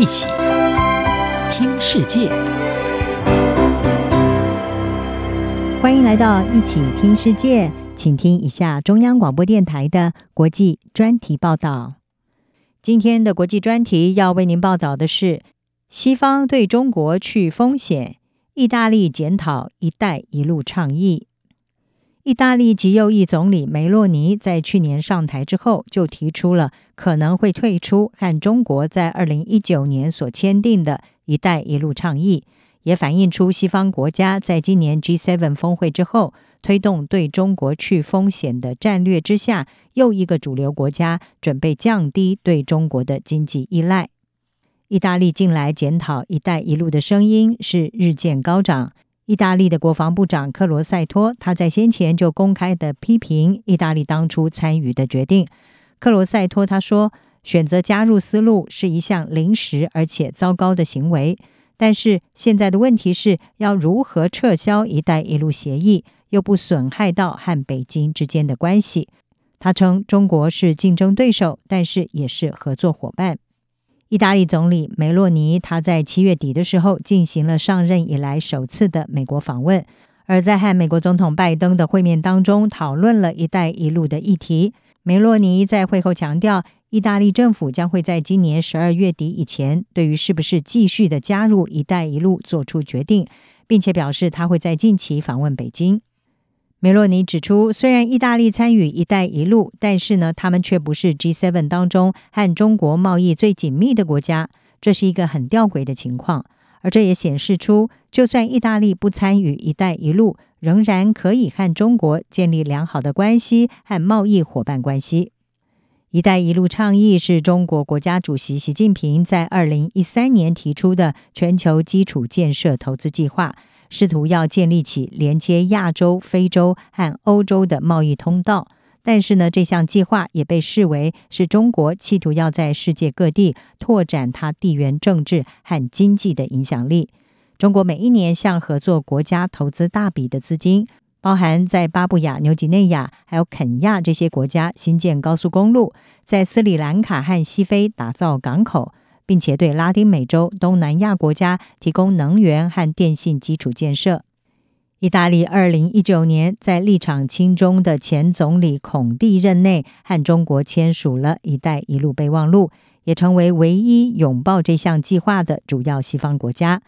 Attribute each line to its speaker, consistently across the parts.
Speaker 1: 一起听世界，
Speaker 2: 欢迎来到一起听世界，请听一下中央广播电台的国际专题报道。今天的国际专题要为您报道的是：西方对中国去风险，意大利检讨“一带一路”倡议。意大利极右翼总理梅洛尼在去年上台之后，就提出了可能会退出和中国在二零一九年所签订的一带一路倡议，也反映出西方国家在今年 G7 峰会之后，推动对中国去风险的战略之下，又一个主流国家准备降低对中国的经济依赖。意大利近来检讨一带一路的声音是日渐高涨。意大利的国防部长克罗塞托，他在先前就公开的批评意大利当初参与的决定。克罗塞托他说，选择加入丝路是一项临时而且糟糕的行为，但是现在的问题是要如何撤销“一带一路”协议，又不损害到和北京之间的关系。他称中国是竞争对手，但是也是合作伙伴。意大利总理梅洛尼，他在七月底的时候进行了上任以来首次的美国访问，而在和美国总统拜登的会面当中，讨论了一带一路的议题。梅洛尼在会后强调，意大利政府将会在今年十二月底以前，对于是不是继续的加入一带一路做出决定，并且表示他会在近期访问北京。梅洛尼指出，虽然意大利参与“一带一路”，但是呢，他们却不是 G7 当中和中国贸易最紧密的国家，这是一个很吊诡的情况。而这也显示出，就算意大利不参与“一带一路”，仍然可以和中国建立良好的关系和贸易伙伴关系。“一带一路”倡议是中国国家主席习近平在二零一三年提出的全球基础建设投资计划。试图要建立起连接亚洲、非洲和欧洲的贸易通道，但是呢，这项计划也被视为是中国企图要在世界各地拓展它地缘政治和经济的影响力。中国每一年向合作国家投资大笔的资金，包含在巴布亚、牛几内亚还有肯亚这些国家新建高速公路，在斯里兰卡和西非打造港口。并且对拉丁美洲、东南亚国家提供能源和电信基础建设。意大利二零一九年在立场亲中的前总理孔蒂任内，和中国签署了一带一路备忘录，也成为唯一拥抱这项计划的主要西方国家。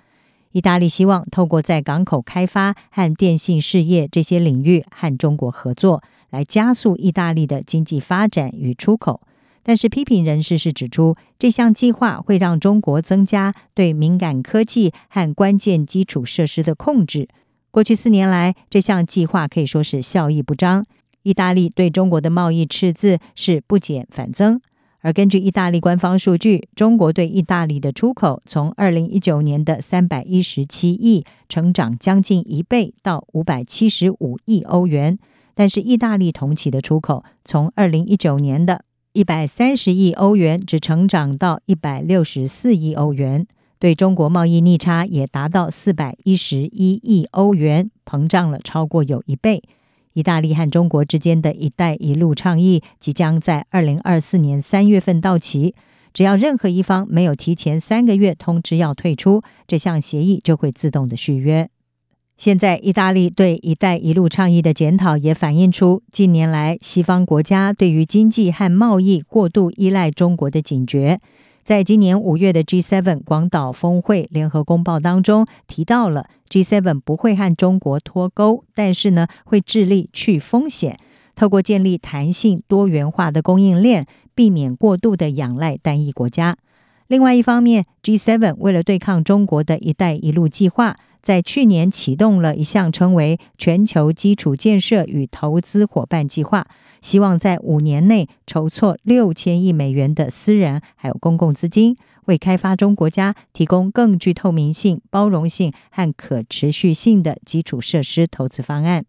Speaker 2: 意大利希望透过在港口开发和电信事业这些领域和中国合作，来加速意大利的经济发展与出口。但是，批评人士是指出，这项计划会让中国增加对敏感科技和关键基础设施的控制。过去四年来，这项计划可以说是效益不彰。意大利对中国的贸易赤字是不减反增。而根据意大利官方数据，中国对意大利的出口从二零一九年的三百一十七亿成长将近一倍到五百七十五亿欧元。但是，意大利同期的出口从二零一九年的一百三十亿欧元只成长到一百六十四亿欧元，对中国贸易逆差也达到四百一十一亿欧元，膨胀了超过有一倍。意大利和中国之间的一带一路倡议即将在二零二四年三月份到期，只要任何一方没有提前三个月通知要退出，这项协议就会自动的续约。现在，意大利对“一带一路”倡议的检讨也反映出近年来西方国家对于经济和贸易过度依赖中国的警觉。在今年五月的 G7 广岛峰会联合公报当中提到了 G7 不会和中国脱钩，但是呢，会致力去风险，透过建立弹性多元化的供应链，避免过度的仰赖单一国家。另外一方面，G7 为了对抗中国的一带一路计划。在去年启动了一项称为“全球基础建设与投资伙伴计划”，希望在五年内筹措六千亿美元的私人还有公共资金，为开发中国家提供更具透明性、包容性和可持续性的基础设施投资方案。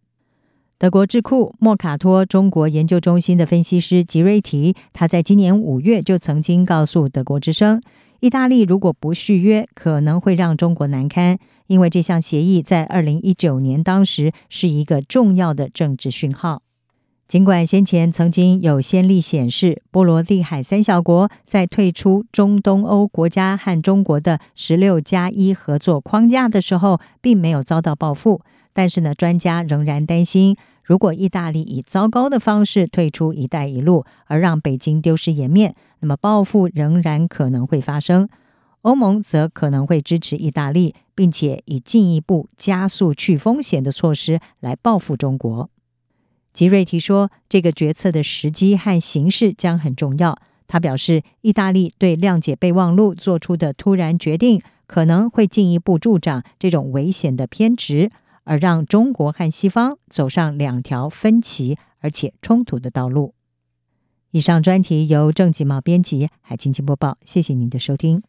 Speaker 2: 德国智库莫卡托中国研究中心的分析师吉瑞提，他在今年五月就曾经告诉德国之声。意大利如果不续约，可能会让中国难堪，因为这项协议在二零一九年当时是一个重要的政治讯号。尽管先前曾经有先例显示，波罗的海三小国在退出中东欧国家和中国的十六加一合作框架的时候，并没有遭到报复，但是呢，专家仍然担心，如果意大利以糟糕的方式退出“一带一路”，而让北京丢失颜面，那么报复仍然可能会发生。欧盟则可能会支持意大利，并且以进一步加速去风险的措施来报复中国。吉瑞提说：“这个决策的时机和形势将很重要。”他表示，意大利对谅解备忘录做出的突然决定，可能会进一步助长这种危险的偏执，而让中国和西方走上两条分歧而且冲突的道路。以上专题由郑继茂编辑，海清清播报。谢谢您的收听。